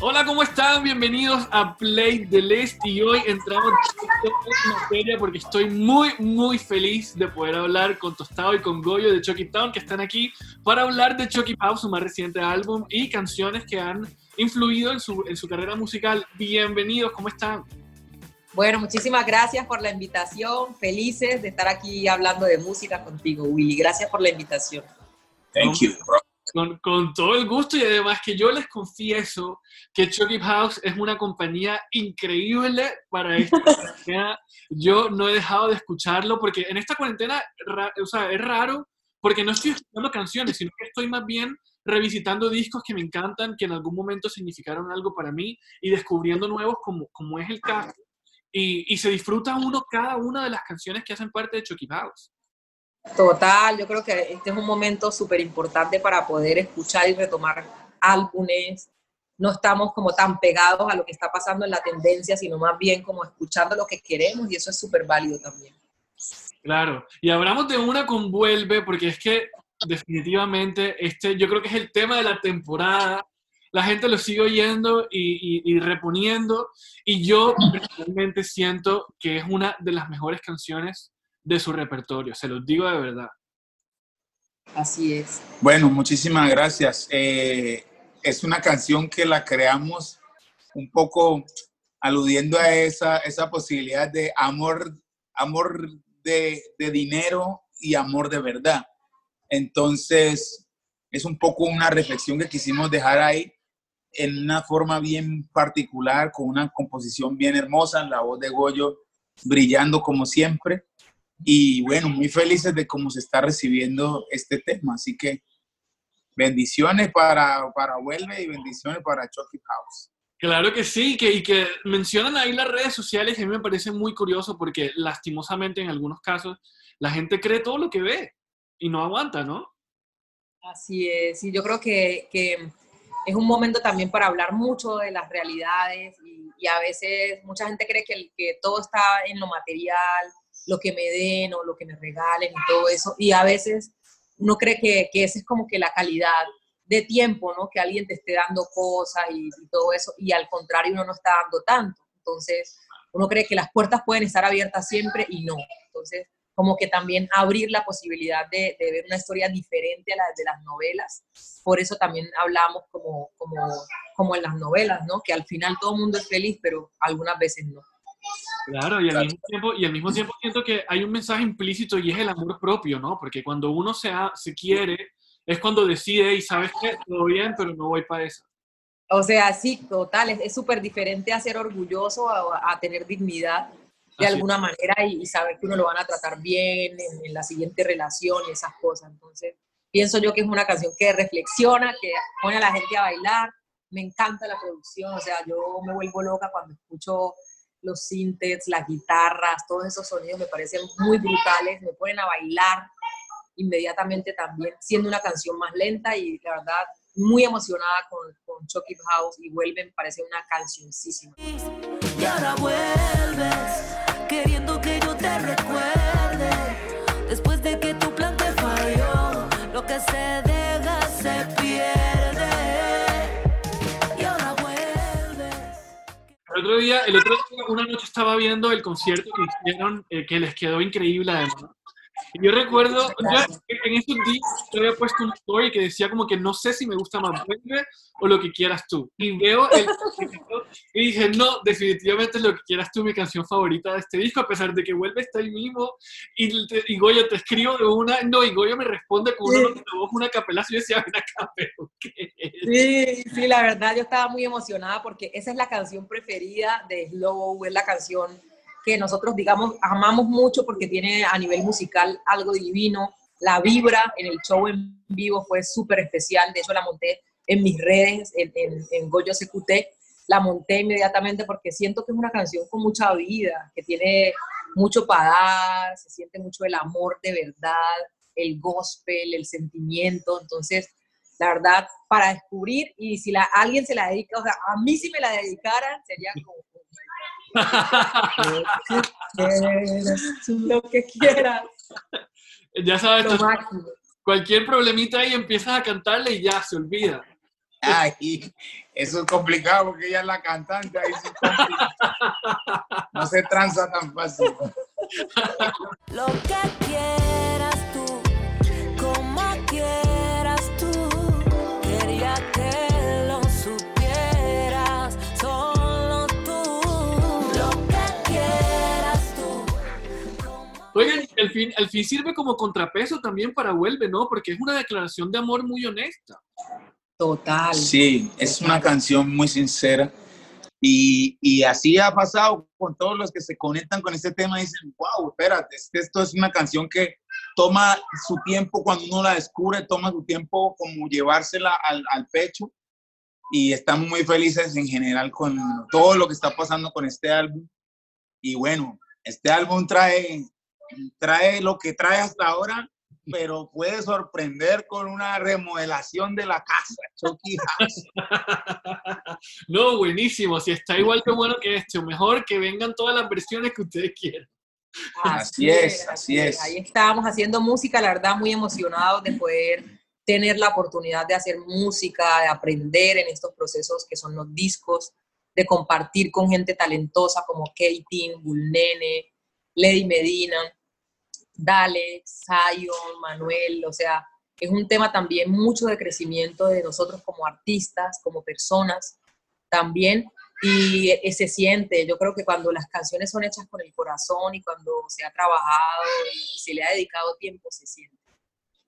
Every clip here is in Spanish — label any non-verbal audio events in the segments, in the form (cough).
Hola, ¿cómo están? Bienvenidos a Play the List y hoy entramos en materia porque estoy muy, muy feliz de poder hablar con Tostado y con Goyo de Chucky Town que están aquí para hablar de Chucky Pau, su más reciente álbum y canciones que han influido en su, en su carrera musical. Bienvenidos, ¿cómo están? Bueno, muchísimas gracias por la invitación. Felices de estar aquí hablando de música contigo, Willy. Gracias por la invitación. Thank you, bro. Con, con, todo el gusto y además que yo les confieso que Chucky House es una compañía increíble para esta (laughs) cuarentena. Yo no he dejado de escucharlo porque en esta cuarentena o sea, es raro porque no estoy escuchando canciones, sino que estoy más bien revisitando discos que me encantan, que en algún momento significaron algo para mí y descubriendo nuevos como, como es el caso. Y, y se disfruta uno cada una de las canciones que hacen parte de Chucky House. Total, yo creo que este es un momento súper importante para poder escuchar y retomar álbumes. No estamos como tan pegados a lo que está pasando en la tendencia, sino más bien como escuchando lo que queremos y eso es súper válido también. Claro, y hablamos de una con Vuelve, porque es que definitivamente este yo creo que es el tema de la temporada. La gente lo sigue oyendo y, y, y reponiendo, y yo personalmente siento que es una de las mejores canciones de su repertorio, se los digo de verdad. Así es. Bueno, muchísimas gracias. Eh, es una canción que la creamos un poco aludiendo a esa, esa posibilidad de amor, amor de, de dinero y amor de verdad. Entonces, es un poco una reflexión que quisimos dejar ahí en una forma bien particular, con una composición bien hermosa, la voz de Goyo brillando como siempre. Y bueno, muy felices de cómo se está recibiendo este tema. Así que bendiciones para, para Vuelve y bendiciones para Chucky House. Claro que sí, que, y que mencionan ahí las redes sociales, a mí me parece muy curioso porque lastimosamente en algunos casos la gente cree todo lo que ve y no aguanta, ¿no? Así es, y yo creo que, que es un momento también para hablar mucho de las realidades y, y a veces mucha gente cree que, que todo está en lo material, lo que me den o lo que me regalen y todo eso. Y a veces uno cree que, que esa es como que la calidad de tiempo, ¿no? Que alguien te esté dando cosas y, todo eso, y al contrario uno no está dando tanto. Entonces, uno cree que las puertas pueden estar abiertas siempre y no. Entonces, como que también abrir la posibilidad de, de ver una historia diferente a la de las novelas. Por eso también hablamos como, como, como en las novelas, ¿no? Que al final todo mundo es feliz, pero algunas veces no. Claro, y al, mismo tiempo, y al mismo tiempo siento que hay un mensaje implícito y es el amor propio, ¿no? Porque cuando uno se, ha, se quiere, es cuando decide y sabes que todo bien, pero no voy para eso. O sea, sí, total, es súper diferente a ser orgulloso, a, a tener dignidad de Así alguna es. manera y, y, saber que uno lo van a tratar bien en, en, la siguiente relación y esas cosas. Entonces, pienso yo que es una canción que reflexiona, que pone a la gente a bailar. Me encanta la producción, o sea, yo me vuelvo loca cuando escucho los sintes, las guitarras, todos esos sonidos me parecen muy brutales, me ponen a bailar inmediatamente también, siendo una canción más lenta y la verdad muy emocionada con, con Chucky House y vuelve, me parece una cancioncísima. Y ahora vuelves, queriendo que yo te recuerde, después de que tu plan te falló, lo que se deja se pierde. Y ahora vuelves. El otro día, el otro día, una noche estaba viendo el concierto que hicieron, eh, que les quedó increíble además. Yo recuerdo, yo en esos días yo había puesto un story que decía como que no sé si me gusta más Vuelve o lo que quieras tú. Y veo el (laughs) y dije, no, definitivamente lo que quieras tú, mi canción favorita de este disco, a pesar de que Vuelve está ahí mismo. Y, te, y Goyo te escribo de una, no, y Goyo me responde con una, sí. voz, una capelazo y yo decía, ven acá, (laughs) pero ¿qué Sí, sí, la verdad yo estaba muy emocionada porque esa es la canción preferida de Slow, es la canción que nosotros, digamos, amamos mucho porque tiene a nivel musical algo divino. La vibra en el show en vivo fue súper especial. De hecho, la monté en mis redes, en, en, en Goyo CQT. La monté inmediatamente porque siento que es una canción con mucha vida, que tiene mucho para dar, se siente mucho el amor de verdad, el gospel, el sentimiento. Entonces, la verdad, para descubrir, y si la, alguien se la dedica, o sea, a mí si me la dedicaran, sería como lo que quieras. Ya sabes, tú, cualquier problemita ahí empiezas a cantarle y ya se olvida. Ay, eso es complicado porque ella es la cantante, ahí sí. No se tranza tan fácil. Lo que quieras fin, al fin sirve como contrapeso también para Vuelve, ¿no? Porque es una declaración de amor muy honesta. Total. Sí, es una canción muy sincera. Y, y así ha pasado con todos los que se conectan con este tema. Dicen, wow, espérate, esto es una canción que toma su tiempo cuando uno la descubre, toma su tiempo como llevársela al, al pecho. Y estamos muy felices en general con todo lo que está pasando con este álbum. Y bueno, este álbum trae, trae lo que trae hasta ahora, pero puede sorprender con una remodelación de la casa. Chucky House. (laughs) No, buenísimo. Si está igual de bueno que este, o mejor, que vengan todas las versiones que ustedes quieran. Así es, así es. Ahí estábamos haciendo música, la verdad, muy emocionados de poder tener la oportunidad de hacer música, de aprender en estos procesos que son los discos, de compartir con gente talentosa como Katie, Bulnene, Lady Medina, Dale, Zion, Manuel, o sea, es un tema también mucho de crecimiento de nosotros como artistas, como personas también, y eh, se siente, yo creo que cuando las canciones son hechas con el corazón y cuando se ha trabajado y se le ha dedicado tiempo, se siente.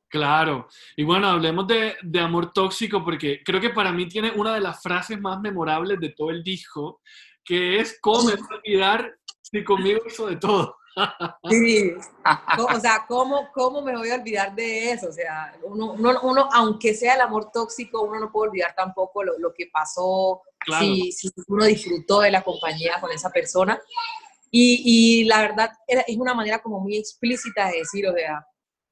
Claro. Y bueno, hablemos de, de amor tóxico porque creo que para mí tiene una de las frases más memorables de todo el disco, que es ¿cómo me va a olvidar si conmigo hizo de todo? Sí. (laughs) O sea, ¿cómo, ¿cómo me voy a olvidar de eso? O sea, uno, uno, uno, aunque sea el amor tóxico, uno no puede olvidar tampoco lo, lo que pasó, Claro. si, si uno disfrutó de la compañía con esa persona. Y, y la verdad es una manera como muy explícita de decir, o sea,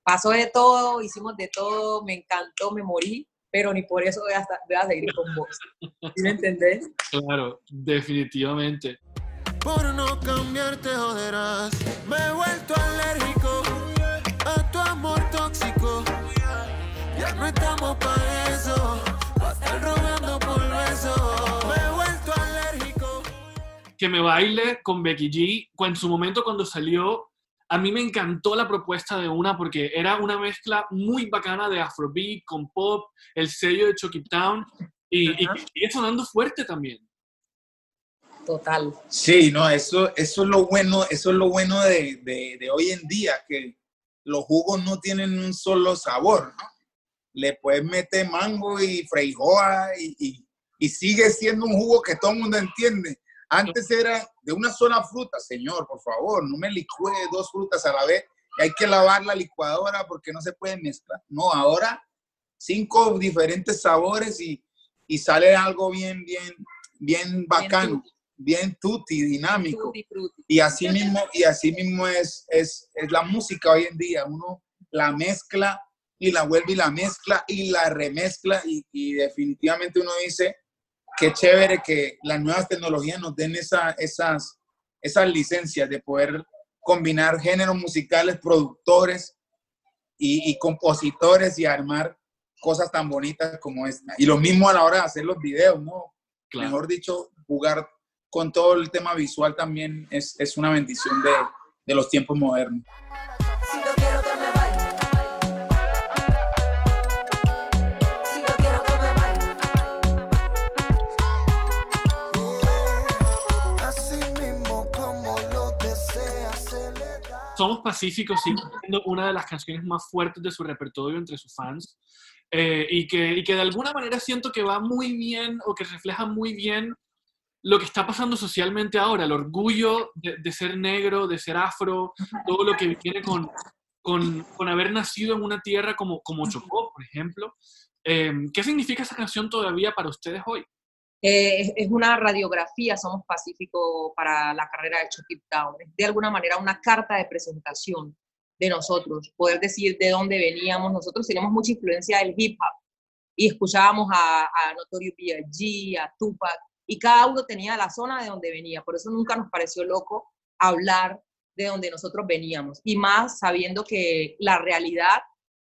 pasó de todo, hicimos de todo, me encantó, me morí, pero ni por eso voy a, voy a seguir con vos. ¿Sí me entendés? Claro, definitivamente. Por no cambiarte joderás. Me he vuelto alérgico a tu amor tóxico. Ya no estamos para eso. Estar rogando por beso. Me he vuelto alérgico. Que me baile con Becky G, en su momento cuando salió, a mí me encantó la propuesta de una porque era una mezcla muy bacana de Afrobeat con pop, el sello de Chucky Town y, y Ajá. que sigue sonando fuerte también. Total. Sí, no, eso, eso es lo bueno, eso es lo bueno de, de- de hoy en día, que los jugos no tienen un solo sabor, ¿no? Le puedes meter mango y freijoa y, y- y sigue siendo un jugo que todo el mundo entiende. Antes era de una sola fruta, señor, por favor, no me licúe dos frutas a la vez. Hay que lavar la licuadora porque no se puede mezclar. No, ahora cinco diferentes sabores y, y sale algo bien, bien, bien bacano, bien tutti, dinámico. Tutti frutti. Y así mismo, y así mismo es, es, es la música hoy en día. Uno la mezcla y la vuelve y la mezcla y la remezcla y, y definitivamente uno dice, qué chévere que las nuevas tecnologías nos den esa, esas, esas licencias de poder combinar géneros musicales, productores y, y compositores y armar cosas tan bonitas como esta. Y lo mismo a la hora de hacer los videos, ¿no? Claro. Mejor dicho, jugar con todo el tema visual también es, es una bendición de, de los tiempos modernos. Somos Pacíficos sigue siendo una de las canciones más fuertes de su repertorio entre sus fans eh, y, que, y que de alguna manera siento que va muy bien o que refleja muy bien lo que está pasando socialmente ahora, el orgullo de, de ser negro, de ser afro, todo lo que viene con, con, con haber nacido en una tierra como, como Chocó, por ejemplo. Eh, ¿Qué significa esa canción todavía para ustedes hoy? Eh, es- es una radiografía, Somos Pacífico, para la carrera de Chucky Town. Es de alguna manera una carta de presentación de nosotros, poder decir de dónde veníamos. Nosotros teníamos mucha influencia del hip hop y escuchábamos a, a Notorious B.I.G., a Tupac, y cada uno tenía la zona de donde venía. Por eso nunca nos pareció loco hablar de donde nosotros veníamos. Y más sabiendo que la realidad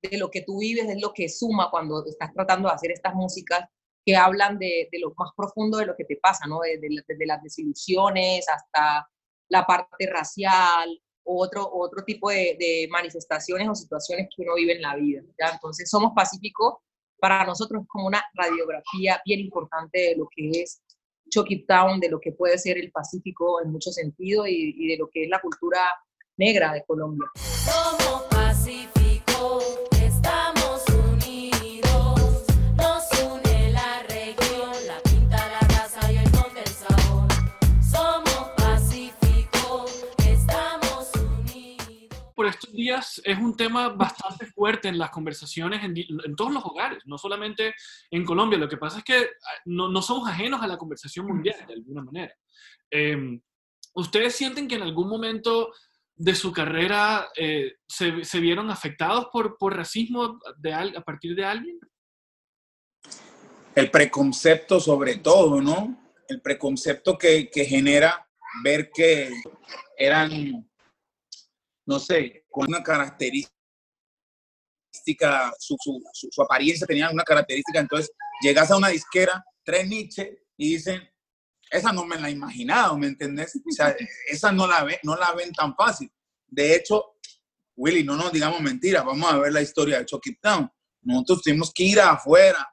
de lo que tú vives es lo que suma cuando estás tratando de hacer estas músicas que hablan de, lo más profundo de lo que te pasa, ¿no? Desde, las desilusiones hasta la parte racial, otro, otro tipo de, de, manifestaciones o situaciones que uno vive en la vida. ¿ya? Entonces, Somos Pacífico para nosotros es como una radiografía bien importante de lo que es Chucky Town, de lo que puede ser el Pacífico en muchos sentidos y, y de lo que es la cultura negra de Colombia. Días es un tema bastante fuerte en las conversaciones en, en todos los hogares, no solamente en Colombia. Lo que pasa es que ah, no, no somos ajenos a la conversación mundial de alguna manera. Eh, ¿Ustedes sienten que en algún momento de su carrera eh, se, se vieron afectados por, por racismo de, a partir de alguien? el preconcepto sobre todo, ¿no? El preconcepto que, que genera ver que eran, no sé, con una característica, su, su, su, su apariencia tenía una característica, entonces llegas a una disquera, tres Nietzsche y dicen, esa no me la he imaginado, ¿me entendés? O sea, (laughs) esa no la, ve, no la ven tan fácil. De hecho, Willy, no nos digamos mentiras, vamos a ver la historia de Chucky Town. Nosotros tuvimos que ir afuera,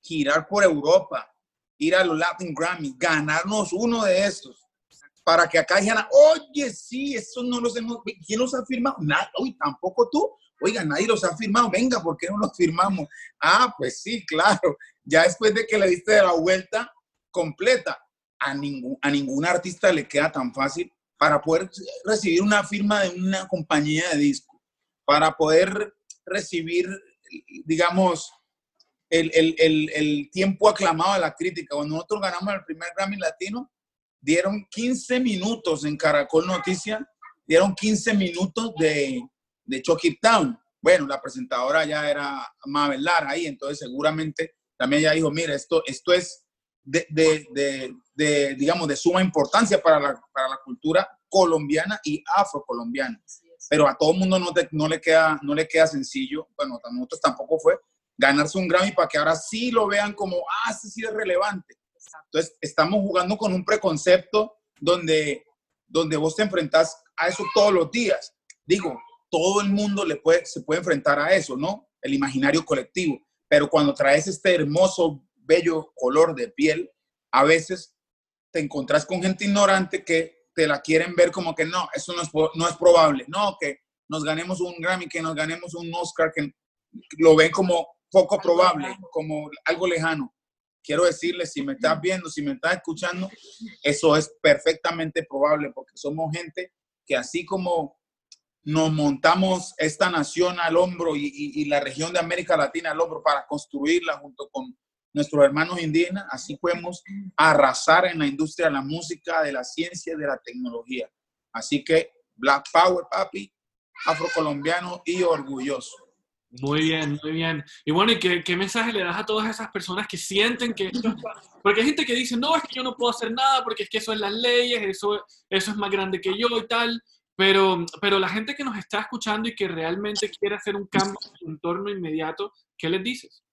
girar por Europa, ir a los Latin Grammys, ganarnos uno de estos, para que acá dijeran, oye, sí, eso no los hemos, ¿quién los ha firmado? Nada, uy, tampoco tú. Oiga, nadie los ha firmado, venga, ¿por qué no los firmamos? Ah, pues sí, claro. Ya después de que le diste de la vuelta completa, a ningún, a ningún artista le queda tan fácil para poder recibir una firma de una compañía de disco, para poder recibir, digamos, el, el, el, el, tiempo aclamado de la crítica. Cuando nosotros ganamos el primer Grammy Latino, dieron 15 minutos en Caracol Noticias, dieron 15 minutos de, de Chucky Town. Bueno, la presentadora ya era Mabel Lara ahí, entonces seguramente también ella dijo, mira, esto, esto es de, de, de, de, digamos, de suma importancia para la, para la cultura colombiana y afrocolombiana. Pero a todo el mundo no, te, no, le queda, no le queda sencillo, bueno, a nosotros tampoco fue, ganarse un Grammy para que ahora sí lo vean como, ah, sí, sí es relevante. Entonces, estamos jugando con un preconcepto donde, donde vos te enfrentás a eso todos los días. Digo, todo el mundo le puede, se puede enfrentar a eso, ¿no? El imaginario colectivo. Pero cuando traes este hermoso, bello color de piel, a veces te encontrás con gente ignorante que te la quieren ver como que no, eso no es, no es probable. No, que nos ganemos un Grammy, que nos ganemos un Oscar, que lo ven como poco probable, como algo lejano. Quiero decirles, si me estás viendo, si me estás escuchando, eso es perfectamente probable porque somos gente que así como nos montamos esta nación al hombro y, y, y, la región de América Latina al hombro para construirla junto con nuestros hermanos indígenas, así podemos arrasar en la industria de la música, de la ciencia, de la tecnología. Así que Black Power, papi, afrocolombiano y orgulloso. Muy bien, muy bien. Y bueno, ¿y qué, mensaje le das a todas esas personas que sienten que esto Porque hay gente que dice, no, es que yo no puedo hacer nada porque es que eso es las leyes, eso, eso es más grande que yo y tal. Pero, pero la gente que nos está escuchando y que realmente quiere hacer un cambio en su entorno inmediato, ¿qué les dices?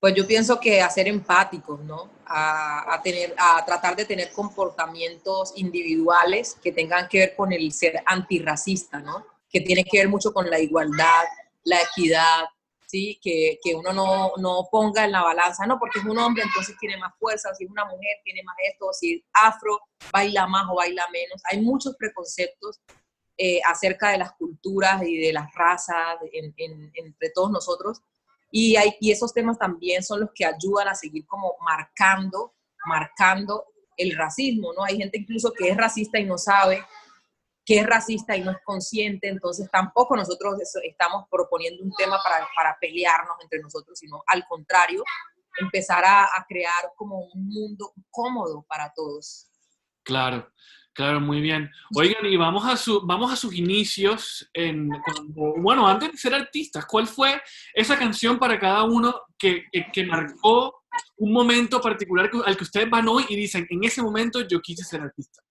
Pues yo pienso que a ser empáticos, ¿no? A, a, tener, a tratar de tener comportamientos individuales que tengan que ver con el ser antirracista, ¿no? Que tiene que ver mucho con la igualdad, la equidad, ¿sí? Que, que uno no, no, ponga en la balanza, no, porque es un hombre, entonces tiene más fuerza, si es una mujer, tiene más esto, si es afro, baila más o baila menos. Hay muchos preconceptos eh, acerca de las culturas y de las razas en, en, entre todos nosotros. Y, hay, y esos temas también son los que ayudan a seguir como marcando, marcando el racismo, ¿no? Hay gente incluso que es racista y no sabe que es racista y no es consciente, entonces tampoco nosotros estamos proponiendo un tema para, para pelearnos entre nosotros, sino al contrario, empezar a, crear como un mundo cómodo para todos. Claro, claro, muy bien. Oigan, y vamos a, su, vamos a sus inicios, en, bueno, antes de ser artistas, ¿cuál fue esa canción para cada uno que, que, que marcó un momento particular al que ustedes van hoy y dicen, en ese momento yo quise ser artista?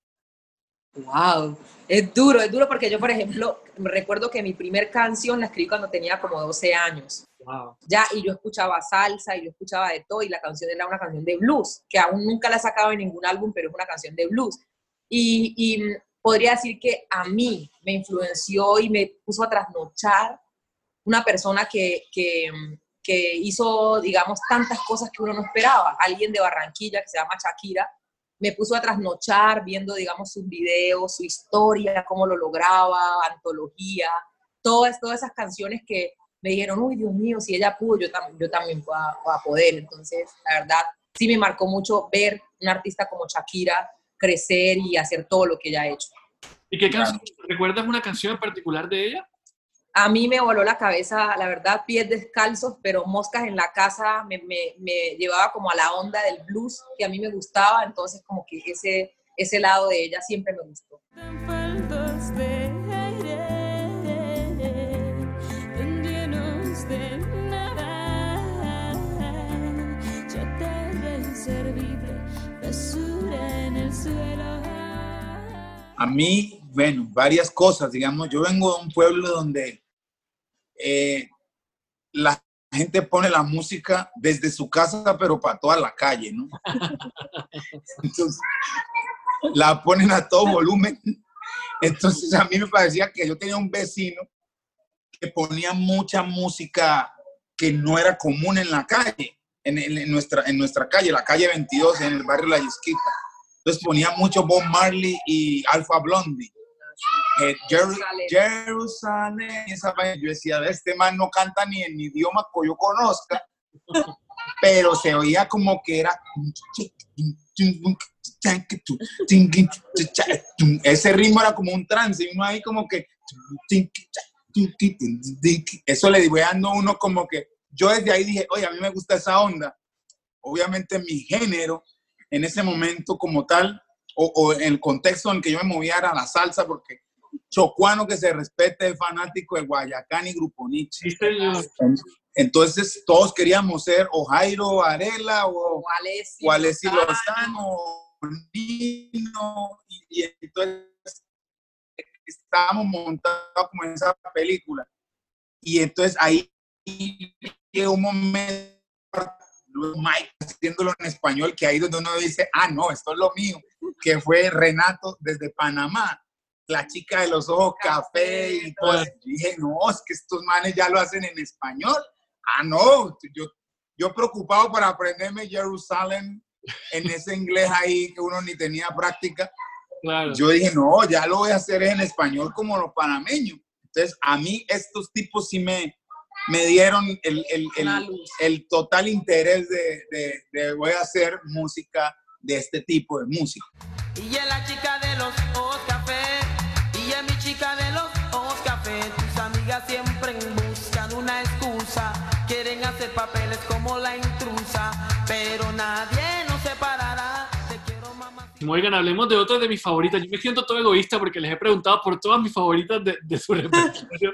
Wow, es duro, es duro porque yo, por ejemplo, recuerdo que mi primer canción la escribí cuando tenía como 12 años Wow. ya, y yo escuchaba salsa y yo escuchaba de todo, y la canción era una canción de blues, que aún nunca la he sacado en ningún álbum, pero es una canción de blues. Y, y, podría decir que a mí me influenció y me puso a trasnochar una persona que, que, que hizo, digamos, tantas cosas que uno no esperaba. Alguien de Barranquilla que se llama Shakira, me puso a trasnochar viendo, digamos, sus videos, su historia, cómo lo lograba, antología, todas, todas esas canciones que me dijeron, uy, Dios mío, si ella pudo, yo, tam yo también voy a, voy a poder. Entonces, la verdad, sí me marcó mucho ver un artista como Shakira crecer y hacer todo lo que ella ha hecho. ¿Y qué canción? ¿Recuerdas una canción en particular de ella? A mí me voló la cabeza, la verdad, pies descalzos, pero moscas en la casa me, me, me llevaba como a la onda del blues que a mí me gustaba, entonces como que ese, ese lado de ella siempre me gustó. A mí, bueno, varias cosas, digamos, yo vengo de un pueblo donde eh, la gente pone la música desde su casa, pero para toda la calle, ¿no? (laughs) Entonces, la ponen a todo volumen. Entonces, a mí me parecía que yo tenía un vecino que ponía mucha música que no era común en la calle, en, nuestra, en nuestra calle, la calle 22, en el barrio La Yesquita. Entonces ponía mucho Bob Marley y Alpha Blondie. Eh, Jeru- Jerusalén, esa yo decía, este man no canta ni en idioma que yo conozca, (laughs) pero se oía como que era ese ritmo era como un trance, y uno ahí como que eso le voy dando uno como que yo desde ahí dije, oye, a mí me gusta esa onda. Obviamente mi género en ese momento como tal, o, o en el contexto en el que yo me movía era la salsa, porque chocuano que se respete es fanático de Guayacán y Grupo Nietzsche. Sí, señor. Entonces todos queríamos ser o Jairo Varela o, O Alessi, o Alessi Lozano. O Nino, y, y entonces estábamos montados como en esa película. Y entonces ahí llegó un momento, Mike haciéndolo en español, que ahí donde uno dice, ah, no, esto es lo mío, que fue Renato desde Panamá, la chica de los ojos café y todo. eso. Yo dije, no, es que estos manes ya lo hacen en español. Ah, no, yo, yo preocupado para aprenderme Jerusalén en ese inglés ahí que uno ni tenía práctica. Claro. Yo dije, no, ya lo voy a hacer en español como los panameños. Entonces, a mí estos tipos sí me, me dieron el, el, el, el total interés de, de, de voy a hacer música de este tipo de música. Y es la chica de los ojos Oigan, hablemos de otras de mis favoritas. Yo me siento todo egoísta porque les he preguntado por todas mis favoritas de, su (laughs) repertorio.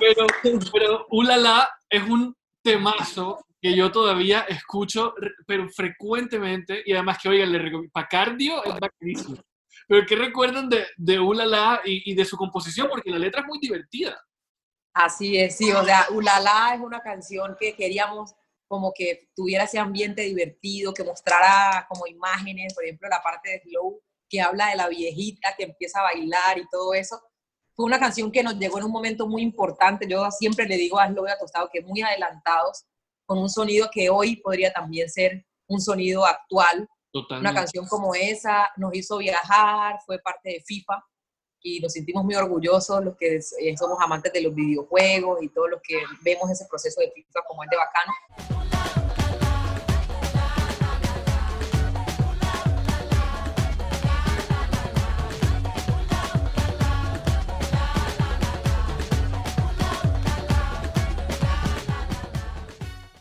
pero, pero Ulala es un temazo que yo todavía escucho, pero frecuentemente. Y además que, oigan, le recomiendo. Para cardio es bacanísimo. Pero ¿qué recuerdan de, de Ulala y, y de su composición? Porque la letra es muy divertida. Así es, sí, o sea, Ulala es una canción que queríamos como que tuviera ese ambiente divertido, que mostrara como imágenes, por ejemplo, la parte de Slow, que habla de la viejita que empieza a bailar y todo eso. Fue una canción que nos llegó en un momento muy importante. Yo siempre le digo a Slow y a Tostado que muy adelantados, con un sonido que hoy podría también ser un sonido actual. Una Totalmente. canción como esa nos hizo viajar, fue parte de FIFA y nos sentimos muy orgullosos los que eh, somos amantes de los videojuegos y todos los que vemos ese proceso de FIFA como es de bacano.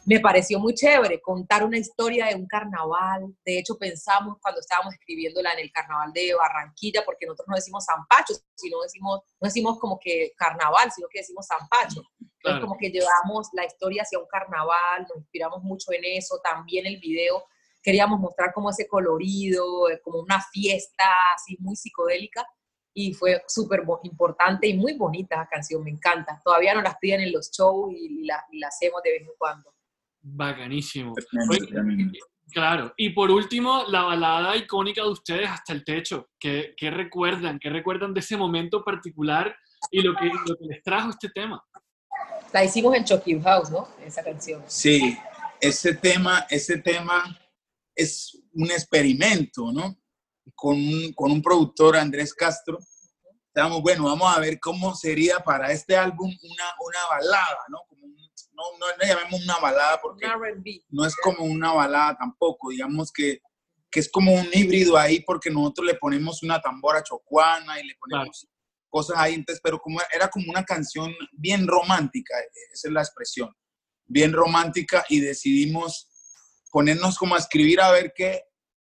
Me pareció muy chévere contar una historia de un carnaval. De hecho, pensamos cuando estábamos escribiéndola en el carnaval de Barranquilla, porque nosotros no decimos Zampacho, sino decimos, no decimos como que carnaval, sino que decimos Zampacho. Entonces, Claro. como que llevamos la historia hacia un carnaval, nos inspiramos mucho en eso. También el video queríamos mostrar como ese colorido, eh, como una fiesta así muy psicodélica. y fue súper importante y muy bonita la canción, me encanta. Todavía nos las piden en los shows y la, y la hacemos de vez en cuando. Bacanísimo. Tremendo. Claro. Y por último, la balada icónica de ustedes, Hasta el Techo. ¿Qué, qué recuerdan? ¿Qué recuerdan de ese momento particular y lo que, lo que les trajo este tema? La hicimos en Chucky House, ¿no? Esa canción. Sí, ese tema, ese tema es un experimento, ¿no? Con un, con un productor, Andrés Castro. Estábamos, bueno, vamos a ver cómo sería para este álbum una, una balada, ¿no? No, no le llamemos una balada porque Un R&B. no es como una balada tampoco, digamos que, que es como un híbrido ahí porque nosotros le ponemos una tambora chocuana y le ponemos cosas ahí, entonces, pero como era como una canción bien romántica, esa es la expresión, bien romántica y decidimos ponernos como a escribir a ver qué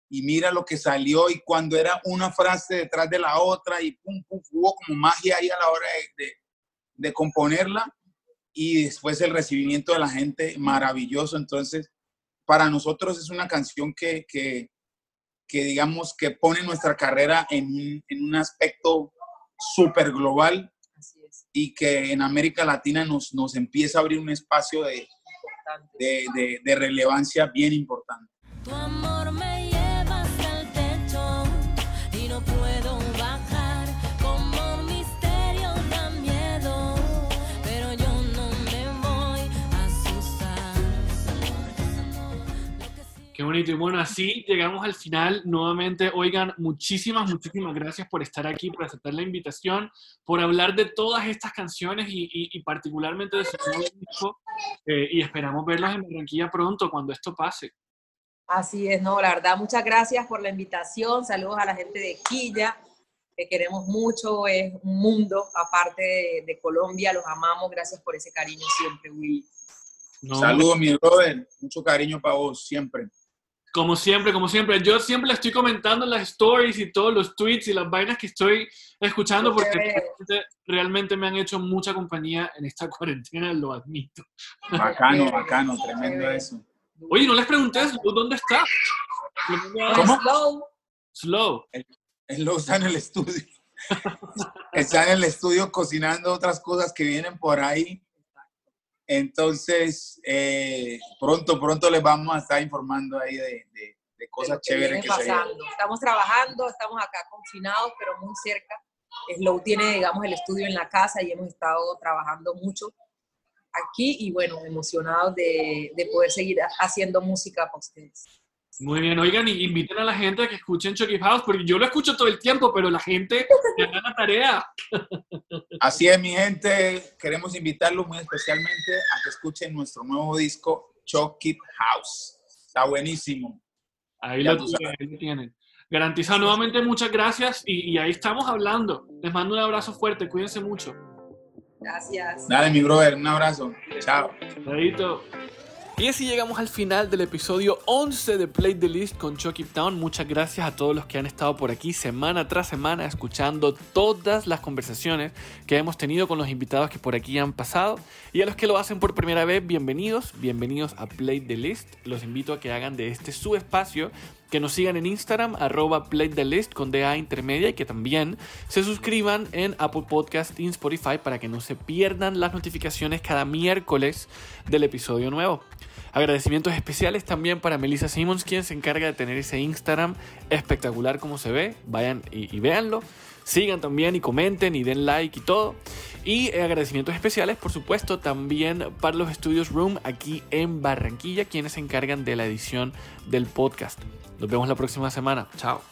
y mira lo que salió y cuando era una frase detrás de la otra y pum, pum, hubo como magia ahí a la hora de, de- de componerla y después el recibimiento de la gente maravilloso. Entonces, para nosotros es una canción que, que, que digamos, que pone nuestra carrera en, un- en un aspecto súper global y que en América Latina nos, nos empieza a abrir un espacio de, de- de relevancia bien importante. Tu amor me lleva hasta el techo y no puedo bonito. Y bueno, así llegamos al final. Nuevamente, oigan, muchísimas, muchísimas gracias por estar aquí, por aceptar la invitación, por hablar de todas estas canciones y, y- y particularmente de su nuevo disco. Eh, y esperamos verlos en Barranquilla pronto, cuando esto pase. Así es, no, la verdad, muchas gracias por la invitación. Saludos a la gente de Quilla, que queremos mucho, es un mundo aparte de, de Colombia, los amamos. Gracias por ese cariño siempre, Willy. No, Saludos, mi brother. Mucho cariño para vos, siempre. Como siempre, como siempre. Yo siempre le estoy comentando las stories y todos los tweets y las vainas que estoy escuchando porque realmente, realmente me han hecho mucha compañía en esta (laughs) cuarentena, lo admito. Bacano, bacano, tremendo eso. Oye, no les pregunté, Slow, ¿dónde está? ¿Cómo? Slow, Slow. Lo está en el estudio. (laughs) está en el estudio cocinando otras cosas que vienen por ahí. Entonces, eh, pronto, pronto les vamos a estar informando ahí de, de- de de cosas que chéveres viene que se. Estamos trabajando, estamos acá confinados, pero muy cerca. Slow tiene, digamos, el estudio en la casa y hemos estado trabajando mucho aquí y bueno, emocionados de, de poder seguir haciendo música para ustedes. Muy bien, oigan, y inviten a la gente a que escuchen Chucky House, porque yo lo escucho todo el tiempo, pero la gente me da la tarea. (laughs) Así es, mi gente. Queremos invitarlos muy especialmente a que escuchen nuestro nuevo disco, Chuck It House. Está buenísimo. Ahí lo, tienen, sabes. ahí lo tienen. Garantizado, nuevamente muchas gracias y, y ahí estamos hablando. Les mando un abrazo fuerte, cuídense mucho. Gracias. Dale, mi brother, un abrazo. Chao. Chaito. Y así llegamos al final del episodio 11 de Play the List con Chucky Town. Muchas gracias a todos los que han estado por aquí semana tras semana escuchando todas las conversaciones que hemos tenido con los invitados que por aquí han pasado. Y a los que lo hacen por primera vez, bienvenidos, bienvenidos a Play the List. Los invito a que hagan de este su espacio, que nos sigan en Instagram, arroba Play the List con DA intermedia y que también se suscriban en Apple Podcast y Spotify para que no se pierdan las notificaciones cada miércoles del episodio nuevo. Agradecimientos especiales también para Melissa Simmons, quien se encarga de tener ese Instagram espectacular como se ve. Vayan y, y véanlo. Sigan también y comenten y den like y todo. Y agradecimientos especiales, por supuesto, también para los estudios Room aquí en Barranquilla, quienes se encargan de la edición del podcast. Nos vemos la próxima semana. Chao.